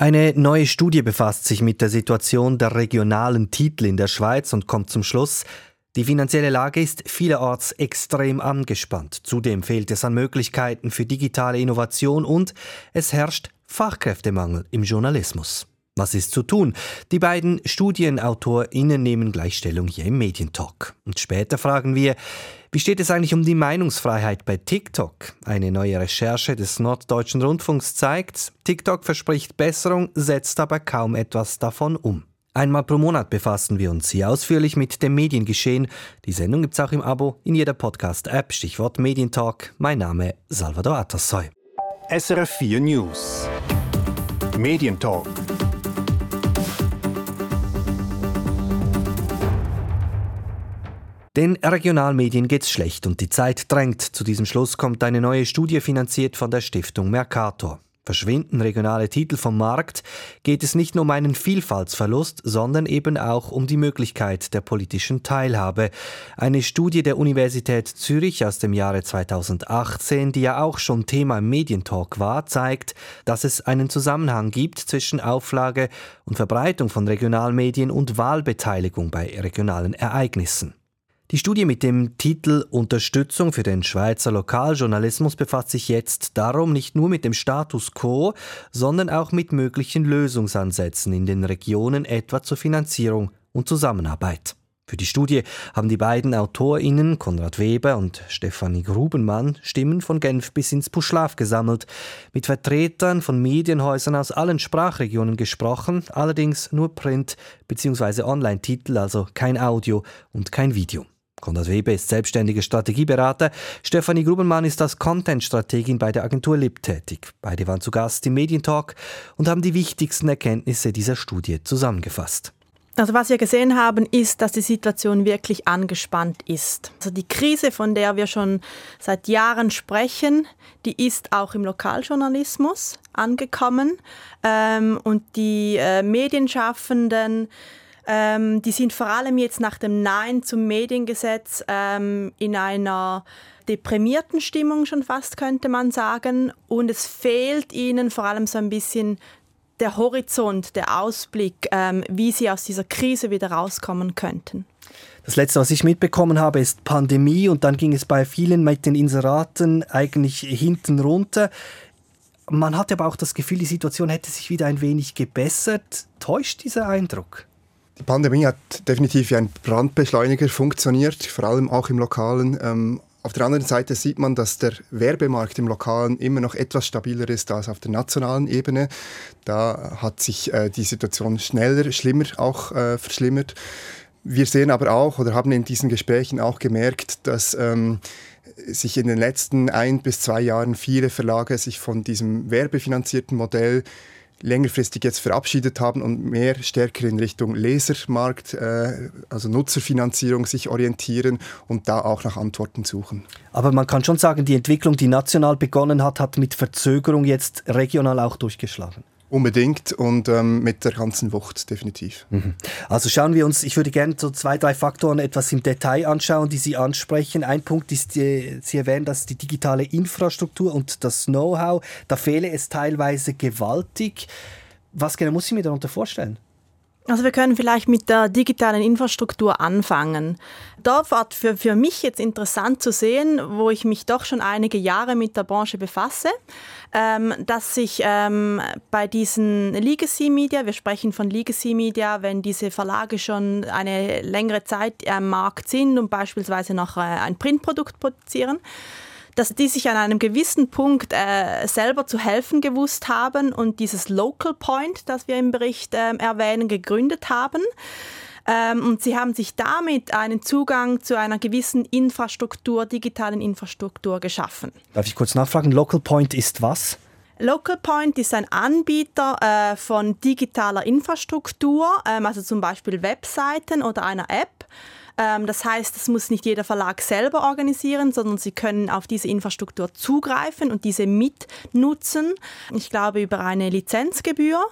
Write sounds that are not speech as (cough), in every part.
Eine neue Studie befasst sich mit der Situation der regionalen Titel in der Schweiz und kommt zum Schluss, die finanzielle Lage ist vielerorts extrem angespannt. Zudem fehlt es an Möglichkeiten für digitale Innovation und es herrscht Fachkräftemangel im Journalismus. Was ist zu tun? Die beiden StudienautorInnen nehmen Gleichstellung hier im Medientalk. Und später fragen wir, wie steht es eigentlich um die Meinungsfreiheit bei TikTok? Eine neue Recherche des Norddeutschen Rundfunks zeigt, TikTok verspricht Besserung, setzt aber kaum etwas davon um. Einmal pro Monat befassen wir uns hier ausführlich mit dem Mediengeschehen. Die Sendung gibt es auch im Abo in jeder Podcast-App. Stichwort Medientalk. Mein Name Salvador Atassoy. SRF 4 News. Medientalk. Den Regionalmedien geht's schlecht und die Zeit drängt. Zu diesem Schluss kommt eine neue Studie finanziert von der Stiftung Mercator. Verschwinden regionale Titel vom Markt, geht es nicht nur um einen Vielfaltsverlust, sondern eben auch um die Möglichkeit der politischen Teilhabe. Eine Studie der Universität Zürich aus dem Jahre 2018, die ja auch schon Thema im Medientalk war, zeigt, dass es einen Zusammenhang gibt zwischen Auflage und Verbreitung von Regionalmedien und Wahlbeteiligung bei regionalen Ereignissen. Die Studie mit dem Titel Unterstützung für den Schweizer Lokaljournalismus befasst sich jetzt darum nicht nur mit dem Status quo, sondern auch mit möglichen Lösungsansätzen in den Regionen, etwa zur Finanzierung und Zusammenarbeit. Für die Studie haben die beiden AutorInnen Konrad Weber und Stefanie Grubenmann Stimmen von Genf bis ins Puschlaf gesammelt, mit Vertretern von Medienhäusern aus allen Sprachregionen gesprochen, allerdings nur Print- bzw. Online-Titel, also kein Audio und kein Video. Konrad Weber ist selbstständiger Strategieberater. Stefanie Grubenmann ist als Content-Strategin bei der Agentur LIB tätig. Beide waren zu Gast im Medientalk und haben die wichtigsten Erkenntnisse dieser Studie zusammengefasst. Also was wir gesehen haben, ist, dass die Situation wirklich angespannt ist. Also die Krise, von der wir schon seit Jahren sprechen, die ist auch im Lokaljournalismus angekommen. Ähm, und die äh, Medienschaffenden ähm, die sind vor allem jetzt nach dem Nein zum Mediengesetz ähm, in einer deprimierten Stimmung schon fast, könnte man sagen. Und es fehlt ihnen vor allem so ein bisschen der Horizont, der Ausblick, ähm, wie sie aus dieser Krise wieder rauskommen könnten. Das letzte, was ich mitbekommen habe, ist Pandemie und dann ging es bei vielen mit den Inseraten eigentlich hinten runter. Man hat aber auch das Gefühl, die Situation hätte sich wieder ein wenig gebessert. Täuscht dieser Eindruck? Die Pandemie hat definitiv wie ein Brandbeschleuniger funktioniert, vor allem auch im Lokalen. Ähm, auf der anderen Seite sieht man, dass der Werbemarkt im Lokalen immer noch etwas stabiler ist als auf der nationalen Ebene. Da hat sich äh, die Situation schneller, schlimmer auch äh, verschlimmert. Wir sehen aber auch oder haben in diesen Gesprächen auch gemerkt, dass ähm, sich in den letzten ein bis zwei Jahren viele Verlage sich von diesem werbefinanzierten Modell längerfristig jetzt verabschiedet haben und mehr stärker in Richtung Lesermarkt, äh, also Nutzerfinanzierung sich orientieren und da auch nach Antworten suchen. Aber man kann schon sagen, die Entwicklung, die national begonnen hat, hat mit Verzögerung jetzt regional auch durchgeschlagen. Unbedingt und ähm, mit der ganzen Wucht definitiv. Mhm. Also schauen wir uns, ich würde gerne so zwei, drei Faktoren etwas im Detail anschauen, die Sie ansprechen. Ein Punkt ist, die, Sie erwähnen, dass die digitale Infrastruktur und das Know-how, da fehle es teilweise gewaltig. Was genau muss ich mir darunter vorstellen? Also wir können vielleicht mit der digitalen Infrastruktur anfangen. Da war für, für mich jetzt interessant zu sehen, wo ich mich doch schon einige Jahre mit der Branche befasse, ähm, dass sich ähm, bei diesen Legacy Media, wir sprechen von Legacy Media, wenn diese Verlage schon eine längere Zeit am Markt sind und beispielsweise noch äh, ein Printprodukt produzieren, dass die sich an einem gewissen Punkt äh, selber zu helfen gewusst haben und dieses Local Point, das wir im Bericht äh, erwähnen, gegründet haben. Ähm, und sie haben sich damit einen Zugang zu einer gewissen Infrastruktur, digitalen Infrastruktur geschaffen. Darf ich kurz nachfragen? Local Point ist was? Local Point ist ein Anbieter äh, von digitaler Infrastruktur, ähm, also zum Beispiel Webseiten oder einer App. Ähm, das heißt, das muss nicht jeder Verlag selber organisieren, sondern sie können auf diese Infrastruktur zugreifen und diese mitnutzen. Ich glaube über eine Lizenzgebühr.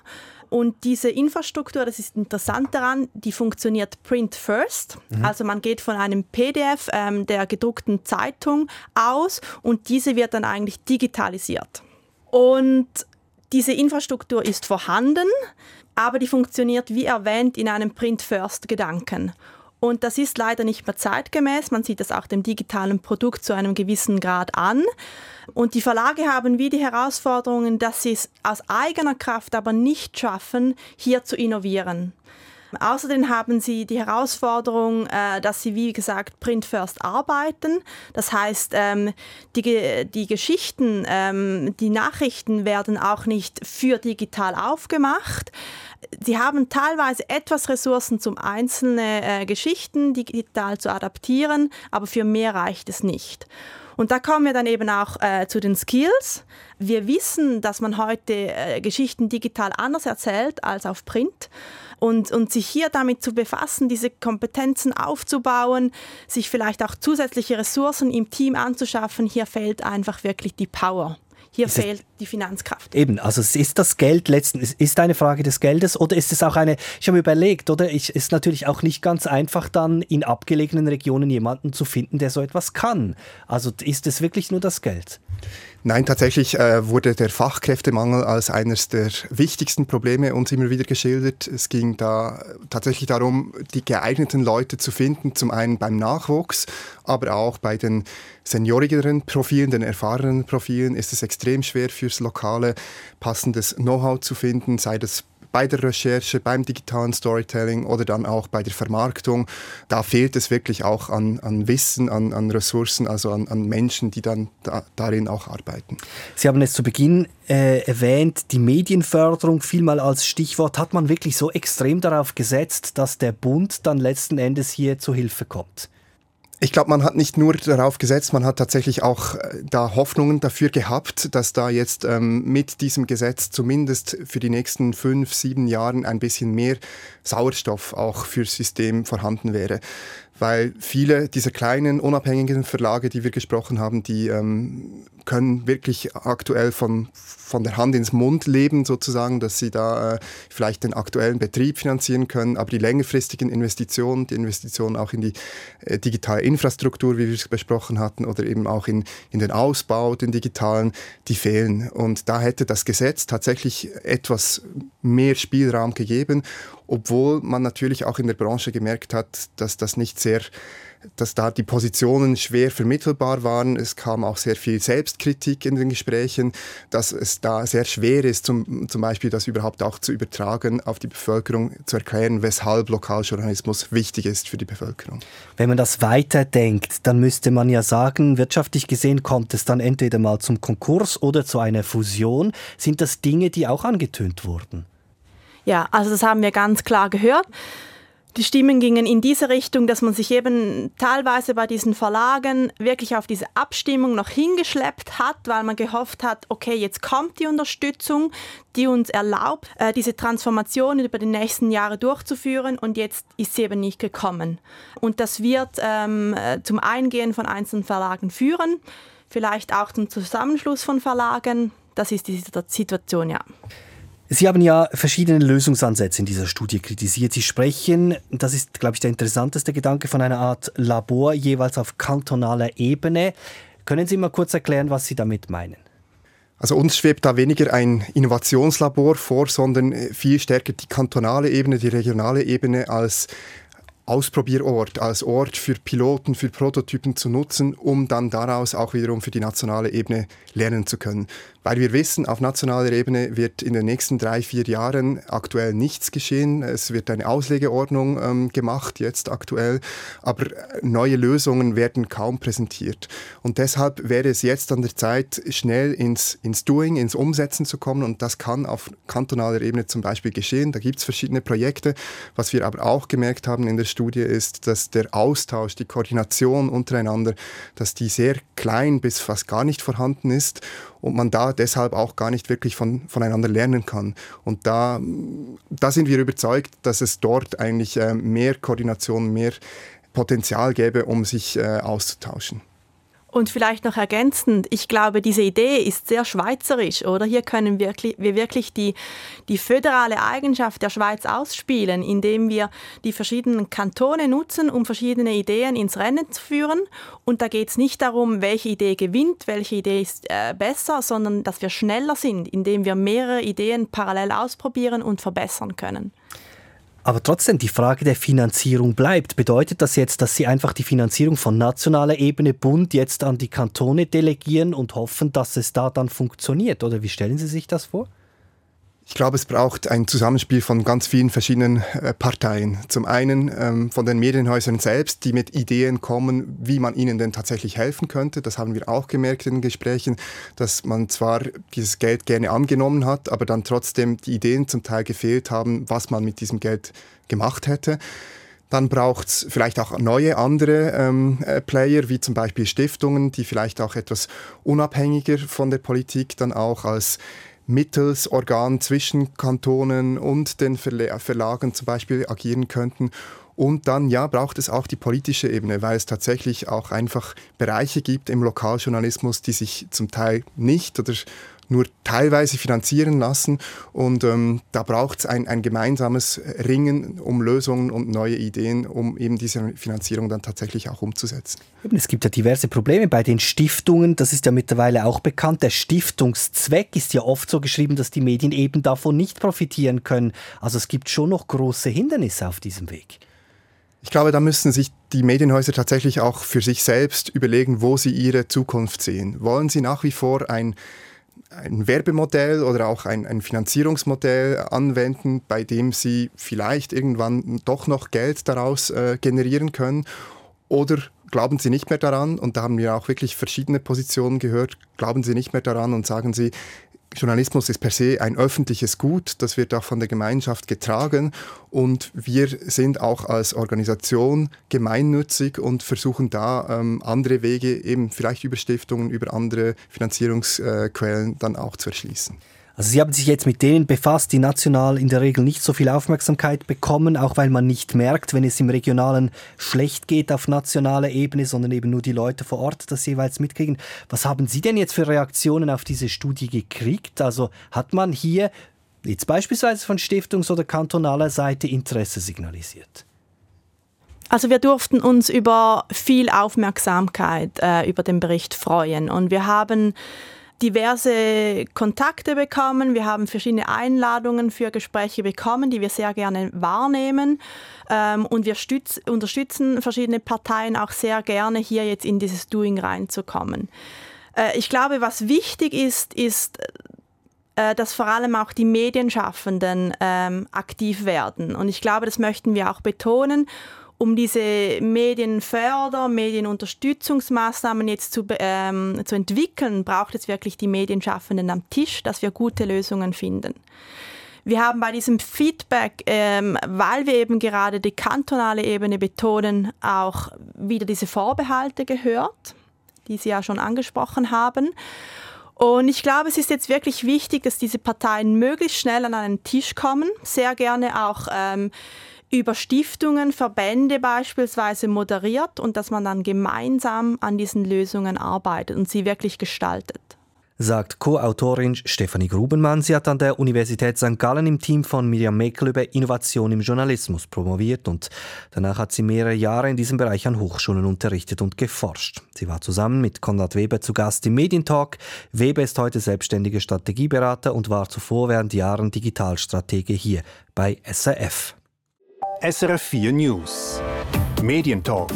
Und diese Infrastruktur, das ist interessant daran, die funktioniert print first. Mhm. Also man geht von einem PDF ähm, der gedruckten Zeitung aus und diese wird dann eigentlich digitalisiert. Und Diese Infrastruktur ist vorhanden, aber die funktioniert wie erwähnt in einem Print-First-Gedanken. Und das ist leider nicht mehr zeitgemäß. Man sieht das auch dem digitalen Produkt zu einem gewissen Grad an. Und die Verlage haben wie die Herausforderungen, dass sie es aus eigener Kraft aber nicht schaffen, hier zu innovieren. Außerdem haben sie die Herausforderung, äh, dass sie, wie gesagt, Print First arbeiten. Das heißt, ähm, die, die Geschichten, ähm, die Nachrichten werden auch nicht für digital aufgemacht. Sie haben teilweise etwas Ressourcen, zum einzelne äh, Geschichten digital zu adaptieren, aber für mehr reicht es nicht. Und da kommen wir dann eben auch äh, zu den Skills. Wir wissen, dass man heute äh, Geschichten digital anders erzählt als auf Print. Und, und sich hier damit zu befassen, diese Kompetenzen aufzubauen, sich vielleicht auch zusätzliche Ressourcen im Team anzuschaffen, hier fehlt einfach wirklich die Power. Hier ist fehlt die Finanzkraft. Eben, also ist das Geld letzten, ist eine Frage des Geldes oder ist es auch eine, ich habe mir überlegt, oder? Es ist natürlich auch nicht ganz einfach dann in abgelegenen Regionen jemanden zu finden, der so etwas kann. Also ist es wirklich nur das Geld? Nein, tatsächlich äh, wurde der Fachkräftemangel als eines der wichtigsten Probleme uns immer wieder geschildert. Es ging da tatsächlich darum, die geeigneten Leute zu finden, zum einen beim Nachwuchs, aber auch bei den seniorigeren Profilen, den erfahrenen Profilen ist es extrem schwer fürs Lokale passendes Know-how zu finden, sei das bei der Recherche, beim digitalen Storytelling oder dann auch bei der Vermarktung. Da fehlt es wirklich auch an, an Wissen, an, an Ressourcen, also an, an Menschen, die dann da, darin auch arbeiten. Sie haben es zu Beginn äh, erwähnt, die Medienförderung vielmal als Stichwort. Hat man wirklich so extrem darauf gesetzt, dass der Bund dann letzten Endes hier zu Hilfe kommt? Ich glaube, man hat nicht nur darauf gesetzt, man hat tatsächlich auch äh, da Hoffnungen dafür gehabt, dass da jetzt ähm, mit diesem Gesetz zumindest für die nächsten fünf, sieben Jahren ein bisschen mehr Sauerstoff auch fürs System vorhanden wäre. Weil viele dieser kleinen unabhängigen Verlage, die wir gesprochen haben, die ähm, können wirklich aktuell von, von der Hand ins Mund leben, sozusagen, dass sie da äh, vielleicht den aktuellen Betrieb finanzieren können, aber die längerfristigen Investitionen, die Investitionen auch in die äh, digitale Infrastruktur, wie wir es besprochen hatten, oder eben auch in, in den Ausbau, den digitalen, die fehlen. Und da hätte das Gesetz tatsächlich etwas mehr Spielraum gegeben obwohl man natürlich auch in der Branche gemerkt hat, dass das nicht sehr dass da die Positionen schwer vermittelbar waren. Es kam auch sehr viel Selbstkritik in den Gesprächen, dass es da sehr schwer ist, zum, zum Beispiel das überhaupt auch zu übertragen auf die Bevölkerung, zu erklären, weshalb Lokaljournalismus wichtig ist für die Bevölkerung. Wenn man das weiterdenkt, dann müsste man ja sagen, wirtschaftlich gesehen kommt es dann entweder mal zum Konkurs oder zu einer Fusion. Sind das Dinge, die auch angetönt wurden? Ja, also das haben wir ganz klar gehört. Die Stimmen gingen in diese Richtung, dass man sich eben teilweise bei diesen Verlagen wirklich auf diese Abstimmung noch hingeschleppt hat, weil man gehofft hat, okay, jetzt kommt die Unterstützung, die uns erlaubt, äh, diese Transformation über die nächsten Jahre durchzuführen und jetzt ist sie eben nicht gekommen. Und das wird ähm, äh, zum Eingehen von einzelnen Verlagen führen, vielleicht auch zum Zusammenschluss von Verlagen. Das ist die Situation, ja. Sie haben ja verschiedene Lösungsansätze in dieser Studie kritisiert. Sie sprechen, das ist, glaube ich, der interessanteste Gedanke, von einer Art Labor jeweils auf kantonaler Ebene. Können Sie mal kurz erklären, was Sie damit meinen? Also uns schwebt da weniger ein Innovationslabor vor, sondern viel stärker die kantonale Ebene, die regionale Ebene als Ausprobierort, als Ort für Piloten, für Prototypen zu nutzen, um dann daraus auch wiederum für die nationale Ebene lernen zu können weil wir wissen, auf nationaler Ebene wird in den nächsten drei, vier Jahren aktuell nichts geschehen. Es wird eine Auslegeordnung ähm, gemacht, jetzt aktuell, aber neue Lösungen werden kaum präsentiert. Und deshalb wäre es jetzt an der Zeit, schnell ins, ins Doing, ins Umsetzen zu kommen und das kann auf kantonaler Ebene zum Beispiel geschehen. Da gibt es verschiedene Projekte. Was wir aber auch gemerkt haben in der Studie ist, dass der Austausch, die Koordination untereinander, dass die sehr klein bis fast gar nicht vorhanden ist und man da deshalb auch gar nicht wirklich von, voneinander lernen kann. Und da, da sind wir überzeugt, dass es dort eigentlich äh, mehr Koordination, mehr Potenzial gäbe, um sich äh, auszutauschen. Und vielleicht noch ergänzend, ich glaube, diese Idee ist sehr schweizerisch, oder? Hier können wirklich, wir wirklich die, die föderale Eigenschaft der Schweiz ausspielen, indem wir die verschiedenen Kantone nutzen, um verschiedene Ideen ins Rennen zu führen. Und da geht es nicht darum, welche Idee gewinnt, welche Idee ist äh, besser, sondern dass wir schneller sind, indem wir mehrere Ideen parallel ausprobieren und verbessern können. Aber trotzdem, die Frage der Finanzierung bleibt. Bedeutet das jetzt, dass Sie einfach die Finanzierung von nationaler Ebene, Bund, jetzt an die Kantone delegieren und hoffen, dass es da dann funktioniert? Oder wie stellen Sie sich das vor? Ich glaube, es braucht ein Zusammenspiel von ganz vielen verschiedenen äh, Parteien. Zum einen ähm, von den Medienhäusern selbst, die mit Ideen kommen, wie man ihnen denn tatsächlich helfen könnte. Das haben wir auch gemerkt in den Gesprächen, dass man zwar dieses Geld gerne angenommen hat, aber dann trotzdem die Ideen zum Teil gefehlt haben, was man mit diesem Geld gemacht hätte. Dann braucht es vielleicht auch neue andere ähm, äh, Player, wie zum Beispiel Stiftungen, die vielleicht auch etwas unabhängiger von der Politik dann auch als Mittelsorgan zwischen Kantonen und den Verlagen zum Beispiel agieren könnten. Und dann, ja, braucht es auch die politische Ebene, weil es tatsächlich auch einfach Bereiche gibt im Lokaljournalismus, die sich zum Teil nicht oder nur teilweise finanzieren lassen. Und ähm, da braucht es ein, ein gemeinsames Ringen um Lösungen und neue Ideen, um eben diese Finanzierung dann tatsächlich auch umzusetzen. Es gibt ja diverse Probleme bei den Stiftungen. Das ist ja mittlerweile auch bekannt. Der Stiftungszweck ist ja oft so geschrieben, dass die Medien eben davon nicht profitieren können. Also es gibt schon noch große Hindernisse auf diesem Weg. Ich glaube, da müssen sich die Medienhäuser tatsächlich auch für sich selbst überlegen, wo sie ihre Zukunft sehen. Wollen sie nach wie vor ein ein Werbemodell oder auch ein, ein, Finanzierungsmodell anwenden, bei dem sie vielleicht irgendwann doch noch Geld daraus äh, generieren können? Oder glauben sie nicht mehr daran? Und da haben wir auch wirklich verschiedene Positionen gehört. Glauben sie nicht mehr daran und sagen sie, Journalismus ist per se ein öffentliches Gut, das wird auch von der Gemeinschaft getragen und wir sind auch als Organisation gemeinnützig und versuchen da ähm, andere Wege, eben vielleicht über Stiftungen, über andere Finanzierungsquellen dann auch zu erschließen. Also Sie haben sich jetzt mit denen befasst, die national in der Regel nicht so viel Aufmerksamkeit bekommen, auch weil man nicht merkt, wenn es im Regionalen schlecht geht auf nationaler Ebene, sondern eben nur die Leute vor Ort das jeweils mitkriegen. Was haben Sie denn jetzt für Reaktionen auf diese Studie gekriegt? Also hat man hier jetzt beispielsweise von Stiftungs- oder kantonaler Seite Interesse signalisiert? Also wir durften uns über viel Aufmerksamkeit äh, über den Bericht freuen und wir haben diverse Kontakte bekommen. Wir haben verschiedene Einladungen für Gespräche bekommen, die wir sehr gerne wahrnehmen. Ähm, und wir stütz, unterstützen verschiedene Parteien auch sehr gerne, hier jetzt in dieses Doing reinzukommen. Äh, ich glaube, was wichtig ist, ist, äh, dass vor allem auch die Medienschaffenden ähm, aktiv werden. Und ich glaube, das möchten wir auch betonen um diese Medienförder-, Medienunterstützungsmaßnahmen jetzt zu, ähm, zu entwickeln, braucht es wirklich die Medienschaffenden am Tisch, dass wir gute Lösungen finden. Wir haben bei diesem Feedback, ähm, weil wir eben gerade die kantonale Ebene betonen, auch wieder diese Vorbehalte gehört, die Sie ja schon angesprochen haben. Und ich glaube, es ist jetzt wirklich wichtig, dass diese Parteien möglichst schnell an einen Tisch kommen, sehr gerne auch ähm, über Stiftungen, Verbände beispielsweise moderiert und dass man dann gemeinsam an diesen Lösungen arbeitet und sie wirklich gestaltet. Sagt Co-Autorin Stefanie Grubenmann. Sie hat an der Universität St. Gallen im Team von Miriam Mekel über Innovation im Journalismus promoviert und danach hat sie mehrere Jahre in diesem Bereich an Hochschulen unterrichtet und geforscht. Sie war zusammen mit Konrad Weber zu Gast im Medientalk. Weber ist heute selbstständiger Strategieberater und war zuvor während Jahren Digitalstratege hier bei SRF. SRF 4 News. Medientalk.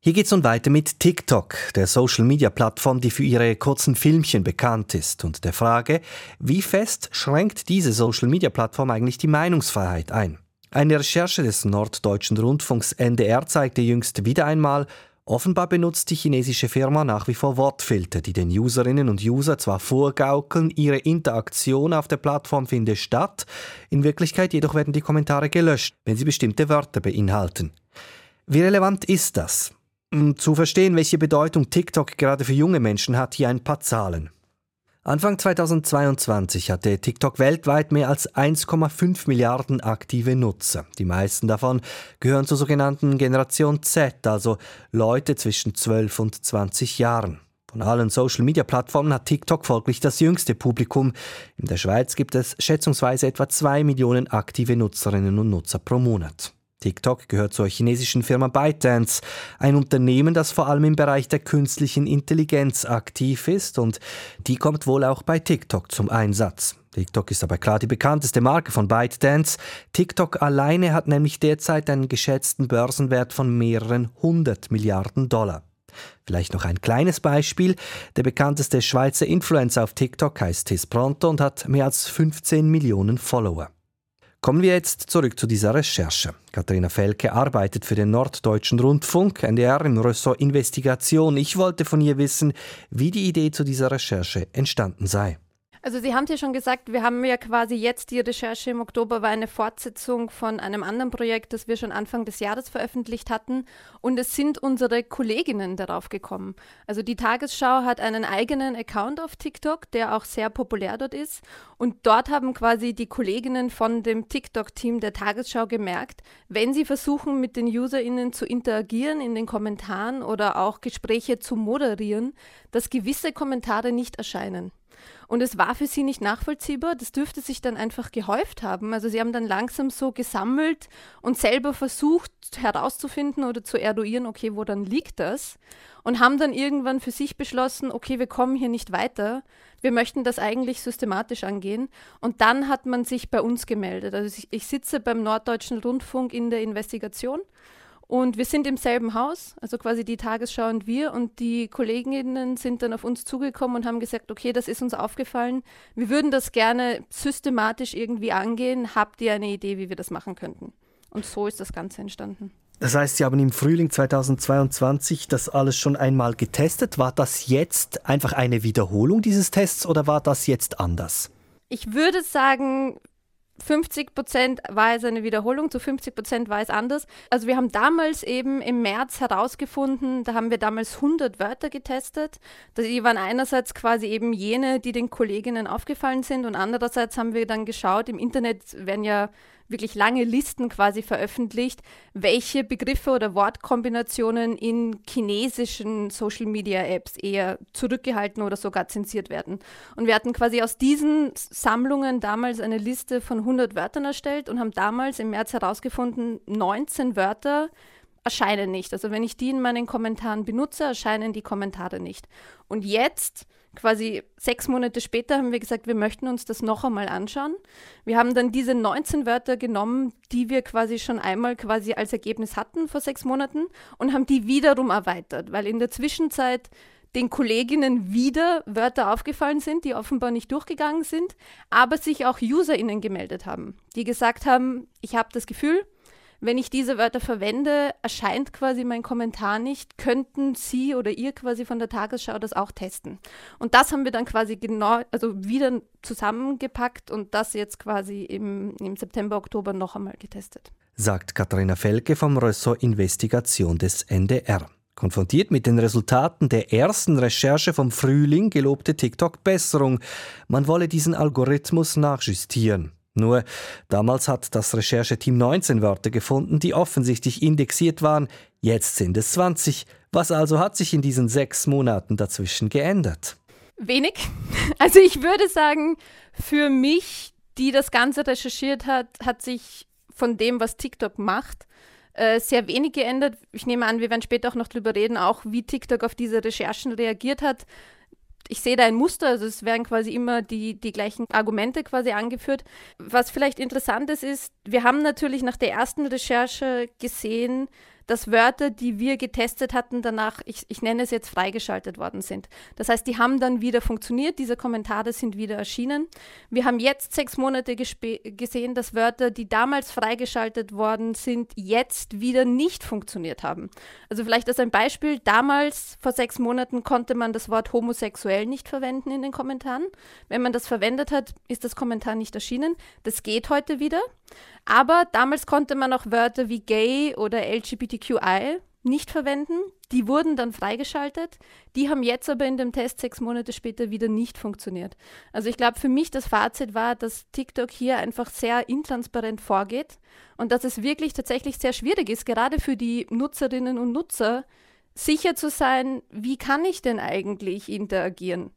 Hier geht's nun weiter mit TikTok, der Social-Media-Plattform, die für ihre kurzen Filmchen bekannt ist, und der Frage, wie fest schränkt diese Social-Media-Plattform eigentlich die Meinungsfreiheit ein? Eine Recherche des Norddeutschen Rundfunks NDR zeigte jüngst wieder einmal, Offenbar benutzt die chinesische Firma nach wie vor Wortfilter, die den Userinnen und User zwar vorgaukeln, ihre Interaktion auf der Plattform finde statt, in Wirklichkeit jedoch werden die Kommentare gelöscht, wenn sie bestimmte Wörter beinhalten. Wie relevant ist das? Um zu verstehen, welche Bedeutung TikTok gerade für junge Menschen hat, hier ein paar Zahlen. Anfang 2022 hatte TikTok weltweit mehr als 1,5 Milliarden aktive Nutzer. Die meisten davon gehören zur sogenannten Generation Z, also Leute zwischen 12 und 20 Jahren. Von allen Social-Media-Plattformen hat TikTok folglich das jüngste Publikum. In der Schweiz gibt es schätzungsweise etwa 2 Millionen aktive Nutzerinnen und Nutzer pro Monat. TikTok gehört zur chinesischen Firma ByteDance, ein Unternehmen, das vor allem im Bereich der künstlichen Intelligenz aktiv ist und die kommt wohl auch bei TikTok zum Einsatz. TikTok ist aber klar die bekannteste Marke von ByteDance. TikTok alleine hat nämlich derzeit einen geschätzten Börsenwert von mehreren hundert Milliarden Dollar. Vielleicht noch ein kleines Beispiel. Der bekannteste Schweizer Influencer auf TikTok heißt Tis Pronto und hat mehr als 15 Millionen Follower. Kommen wir jetzt zurück zu dieser Recherche. Katharina Felke arbeitet für den Norddeutschen Rundfunk, NDR im Ressort Investigation. Ich wollte von ihr wissen, wie die Idee zu dieser Recherche entstanden sei. Also Sie haben es ja schon gesagt, wir haben ja quasi jetzt die Recherche im Oktober war eine Fortsetzung von einem anderen Projekt, das wir schon Anfang des Jahres veröffentlicht hatten. Und es sind unsere Kolleginnen darauf gekommen. Also die Tagesschau hat einen eigenen Account auf TikTok, der auch sehr populär dort ist. Und dort haben quasi die Kolleginnen von dem TikTok-Team der Tagesschau gemerkt, wenn sie versuchen, mit den UserInnen zu interagieren in den Kommentaren oder auch Gespräche zu moderieren, dass gewisse Kommentare nicht erscheinen. Und es war für sie nicht nachvollziehbar. Das dürfte sich dann einfach gehäuft haben. Also sie haben dann langsam so gesammelt und selber versucht herauszufinden oder zu eruieren, okay, wo dann liegt das? Und haben dann irgendwann für sich beschlossen, okay, wir kommen hier nicht weiter. Wir möchten das eigentlich systematisch angehen. Und dann hat man sich bei uns gemeldet. Also ich, ich sitze beim Norddeutschen Rundfunk in der Investigation und wir sind im selben Haus, also quasi die Tagesschau und wir. Und die Kolleginnen sind dann auf uns zugekommen und haben gesagt, okay, das ist uns aufgefallen. Wir würden das gerne systematisch irgendwie angehen. Habt ihr eine Idee, wie wir das machen könnten? Und so ist das Ganze entstanden. Das heißt, Sie haben im Frühling 2022 das alles schon einmal getestet. War das jetzt einfach eine Wiederholung dieses Tests oder war das jetzt anders? Ich würde sagen, 50 Prozent war es eine Wiederholung, zu 50 Prozent war es anders. Also wir haben damals eben im März herausgefunden, da haben wir damals 100 Wörter getestet. Die waren einerseits quasi eben jene, die den Kolleginnen aufgefallen sind und andererseits haben wir dann geschaut, im Internet werden ja wirklich lange Listen quasi veröffentlicht, welche Begriffe oder Wortkombinationen in chinesischen Social Media Apps eher zurückgehalten oder sogar zensiert werden. Und wir hatten quasi aus diesen Sammlungen damals eine Liste von 100 Wörtern erstellt und haben damals im März herausgefunden, 19 Wörter erscheinen nicht. Also wenn ich die in meinen Kommentaren benutze, erscheinen die Kommentare nicht. Und jetzt quasi sechs Monate später haben wir gesagt, wir möchten uns das noch einmal anschauen. Wir haben dann diese 19 Wörter genommen, die wir quasi schon einmal quasi als Ergebnis hatten vor sechs Monaten und haben die wiederum erweitert, weil in der Zwischenzeit den Kolleginnen wieder Wörter aufgefallen sind, die offenbar nicht durchgegangen sind, aber sich auch UserInnen gemeldet haben, die gesagt haben, ich habe das Gefühl, wenn ich diese Wörter verwende, erscheint quasi mein Kommentar nicht. Könnten Sie oder ihr quasi von der Tagesschau das auch testen? Und das haben wir dann quasi genau, also wieder zusammengepackt und das jetzt quasi im, im September, Oktober noch einmal getestet. Sagt Katharina Felke vom Ressort Investigation des NDR. Konfrontiert mit den Resultaten der ersten Recherche vom Frühling gelobte TikTok Besserung. Man wolle diesen Algorithmus nachjustieren. Nur damals hat das Rechercheteam 19 Wörter gefunden, die offensichtlich indexiert waren. Jetzt sind es 20. Was also hat sich in diesen sechs Monaten dazwischen geändert? Wenig. (laughs) Also ich würde sagen, für mich, die das Ganze recherchiert hat, hat sich von dem, was TikTok macht, äh, sehr wenig geändert. Ich nehme an, wir werden später auch noch darüber reden, auch wie TikTok auf diese Recherchen reagiert hat ich sehe da ein Muster, also es werden quasi immer die, die gleichen Argumente quasi angeführt. Was vielleicht interessant ist, ist, wir haben natürlich nach der ersten Recherche gesehen, dass Wörter, die wir getestet hatten, danach, ich, ich nenne es jetzt, freigeschaltet worden sind. Das heißt, die haben dann wieder funktioniert, diese Kommentare sind wieder erschienen. Wir haben jetzt sechs Monate gesehen, dass Wörter, die damals freigeschaltet worden sind, jetzt wieder nicht funktioniert haben. Also vielleicht als ein Beispiel, damals vor sechs Monaten konnte man das Wort homosexuell nicht verwenden in den Kommentaren. Wenn man das verwendet hat, ist das Kommentar nicht erschienen. Das geht heute wieder. Aber damals konnte man auch Wörter wie gay oder LGBTQI nicht verwenden. Die wurden dann freigeschaltet. Die haben jetzt aber in dem Test sechs Monate später wieder nicht funktioniert. Also ich glaube, für mich das Fazit war, dass TikTok hier einfach sehr intransparent vorgeht und dass es wirklich tatsächlich sehr schwierig ist, gerade für die Nutzerinnen und Nutzer, sicher zu sein, wie kann ich denn eigentlich interagieren?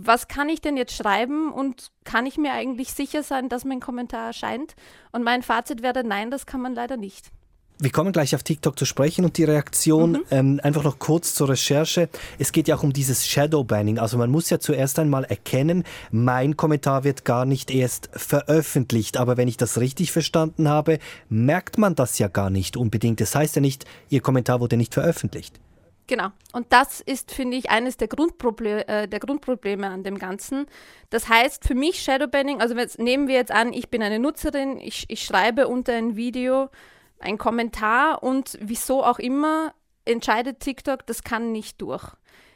Was kann ich denn jetzt schreiben und kann ich mir eigentlich sicher sein, dass mein Kommentar erscheint? Und mein Fazit wäre, nein, das kann man leider nicht. Wir kommen gleich auf TikTok zu sprechen und die Reaktion. Mhm. Ähm, einfach noch kurz zur Recherche. Es geht ja auch um dieses Shadowbanning. Also man muss ja zuerst einmal erkennen, mein Kommentar wird gar nicht erst veröffentlicht. Aber wenn ich das richtig verstanden habe, merkt man das ja gar nicht unbedingt. Das heißt ja nicht, Ihr Kommentar wurde nicht veröffentlicht. Genau. Und das ist, finde ich, eines der, Grundproble äh, der Grundprobleme an dem Ganzen. Das heißt für mich Shadowbanning, also jetzt, nehmen wir jetzt an, ich bin eine Nutzerin, ich, ich schreibe unter ein Video, ein Kommentar und wieso auch immer entscheidet TikTok, das kann nicht durch.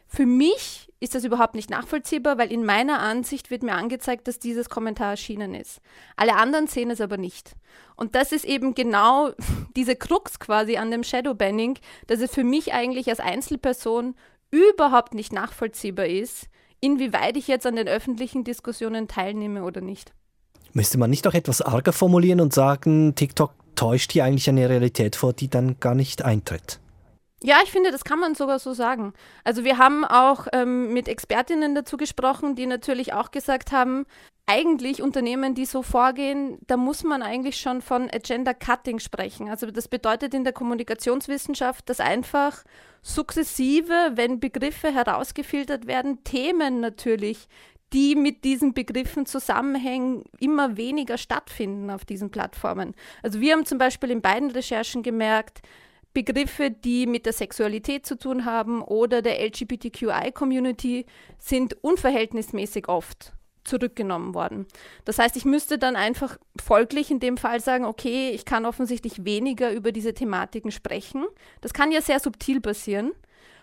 Für mich ist das überhaupt nicht nachvollziehbar, weil in meiner Ansicht wird mir angezeigt, dass dieses Kommentar erschienen ist. Alle anderen sehen es aber nicht. Und das ist eben genau (laughs) diese Krux quasi an dem Shadowbanning, dass es für mich eigentlich als Einzelperson überhaupt nicht nachvollziehbar ist, inwieweit ich jetzt an den öffentlichen Diskussionen teilnehme oder nicht. Müsste man nicht noch etwas arger formulieren und sagen, TikTok täuscht hier eigentlich eine Realität vor, die dann gar nicht eintritt. Ja, ich finde, das kann man sogar so sagen. Also wir haben auch ähm, mit Expertinnen dazu gesprochen, die natürlich auch gesagt haben, eigentlich Unternehmen, die so vorgehen, da muss man eigentlich schon von Agenda Cutting sprechen. Also das bedeutet in der Kommunikationswissenschaft, dass einfach sukzessive, wenn Begriffe herausgefiltert werden, Themen natürlich, die mit diesen Begriffen zusammenhängen, immer weniger stattfinden auf diesen Plattformen. Also wir haben zum Beispiel in beiden Recherchen gemerkt, Begriffe, die mit der Sexualität zu tun haben oder der LGBTQI-Community, sind unverhältnismäßig oft zurückgenommen worden. Das heißt, ich müsste dann einfach folglich in dem Fall sagen, okay, ich kann offensichtlich weniger über diese Thematiken sprechen. Das kann ja sehr subtil passieren.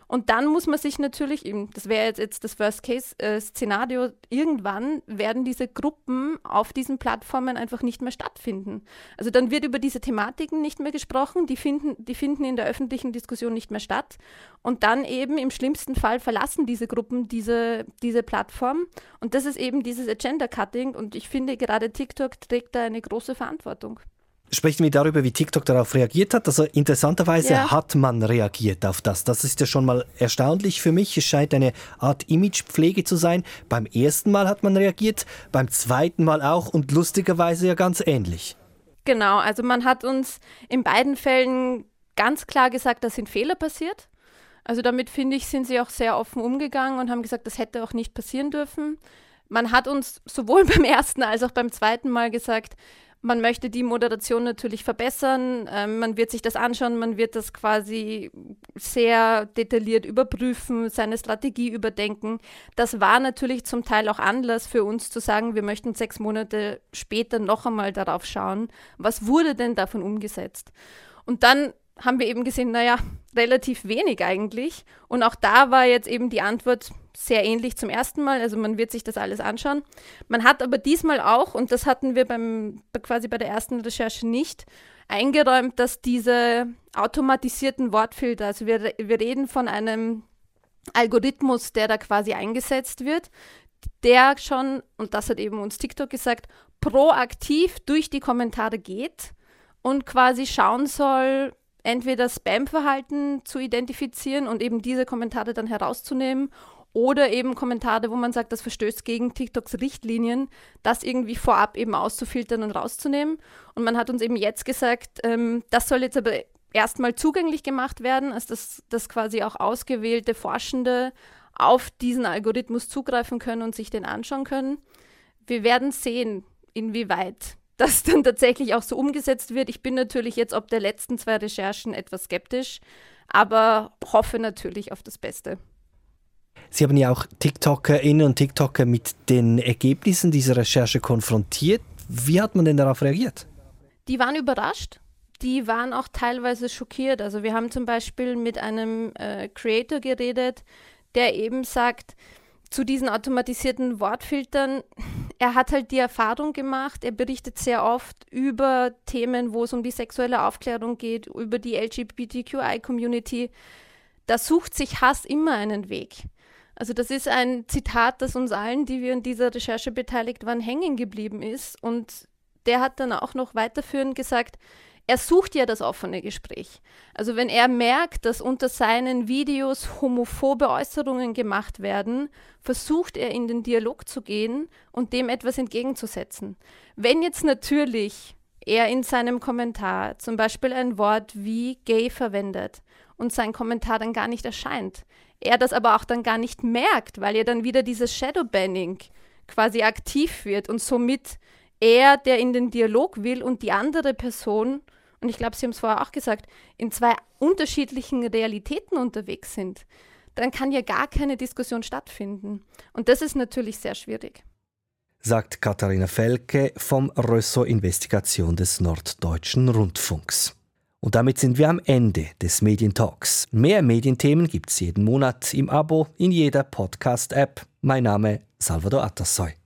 Und dann muss man sich natürlich, das wäre jetzt, jetzt das Worst-Case-Szenario, irgendwann werden diese Gruppen auf diesen Plattformen einfach nicht mehr stattfinden. Also dann wird über diese Thematiken nicht mehr gesprochen, die finden, die finden in der öffentlichen Diskussion nicht mehr statt. Und dann eben im schlimmsten Fall verlassen diese Gruppen diese, diese Plattform. Und das ist eben dieses Agenda-Cutting. Und ich finde, gerade TikTok trägt da eine große Verantwortung sprechen wir darüber, wie TikTok darauf reagiert hat. Also interessanterweise ja. hat man reagiert auf das. Das ist ja schon mal erstaunlich für mich. Es scheint eine Art Imagepflege zu sein. Beim ersten Mal hat man reagiert, beim zweiten Mal auch und lustigerweise ja ganz ähnlich. Genau, also man hat uns in beiden Fällen ganz klar gesagt, da sind Fehler passiert. Also damit finde ich, sind sie auch sehr offen umgegangen und haben gesagt, das hätte auch nicht passieren dürfen. Man hat uns sowohl (laughs) beim ersten als auch beim zweiten Mal gesagt, man möchte die Moderation natürlich verbessern. Ähm, man wird sich das anschauen, man wird das quasi sehr detailliert überprüfen, seine Strategie überdenken. Das war natürlich zum Teil auch Anlass für uns zu sagen, wir möchten sechs Monate später noch einmal darauf schauen, was wurde denn davon umgesetzt. Und dann haben wir eben gesehen, naja, relativ wenig eigentlich. Und auch da war jetzt eben die Antwort sehr ähnlich zum ersten Mal. Also man wird sich das alles anschauen. Man hat aber diesmal auch, und das hatten wir beim, quasi bei der ersten Recherche nicht, eingeräumt, dass diese automatisierten Wortfilter, also wir, wir reden von einem Algorithmus, der da quasi eingesetzt wird, der schon, und das hat eben uns TikTok gesagt, proaktiv durch die Kommentare geht und quasi schauen soll, entweder Spam-Verhalten zu identifizieren und eben diese Kommentare dann herauszunehmen oder eben Kommentare, wo man sagt, das verstößt gegen TikToks Richtlinien, das irgendwie vorab eben auszufiltern und rauszunehmen. Und man hat uns eben jetzt gesagt, ähm, das soll jetzt aber erstmal zugänglich gemacht werden, also dass, dass quasi auch ausgewählte Forschende auf diesen Algorithmus zugreifen können und sich den anschauen können. Wir werden sehen, inwieweit das dann tatsächlich auch so umgesetzt wird. Ich bin natürlich jetzt ob der letzten zwei Recherchen etwas skeptisch, aber hoffe natürlich auf das Beste. Sie haben ja auch TikTokerinnen und TikToker mit den Ergebnissen dieser Recherche konfrontiert. Wie hat man denn darauf reagiert? Die waren überrascht. Die waren auch teilweise schockiert. Also wir haben zum Beispiel mit einem äh, Creator geredet, der eben sagt, zu diesen automatisierten Wortfiltern. Er hat halt die Erfahrung gemacht, er berichtet sehr oft über Themen, wo es um die sexuelle Aufklärung geht, über die LGBTQI-Community. Da sucht sich Hass immer einen Weg. Also das ist ein Zitat, das uns allen, die wir in dieser Recherche beteiligt waren, hängen geblieben ist. Und der hat dann auch noch weiterführend gesagt, er sucht ja das offene Gespräch. Also wenn er merkt, dass unter seinen Videos homophobe Äußerungen gemacht werden, versucht er in den Dialog zu gehen und dem etwas entgegenzusetzen. Wenn jetzt natürlich er in seinem Kommentar zum Beispiel ein Wort wie gay verwendet und sein Kommentar dann gar nicht erscheint, er das aber auch dann gar nicht merkt, weil er dann wieder dieses Shadowbanning quasi aktiv wird und somit er, der in den Dialog will und die andere Person und ich glaube, Sie haben es vorher auch gesagt, in zwei unterschiedlichen Realitäten unterwegs sind, dann kann ja gar keine Diskussion stattfinden. Und das ist natürlich sehr schwierig. Sagt Katharina Felke vom Rösso Investigation des Norddeutschen Rundfunks. Und damit sind wir am Ende des Medientalks. Mehr Medienthemen gibt es jeden Monat im Abo in jeder Podcast-App. Mein Name Salvador Atassoy.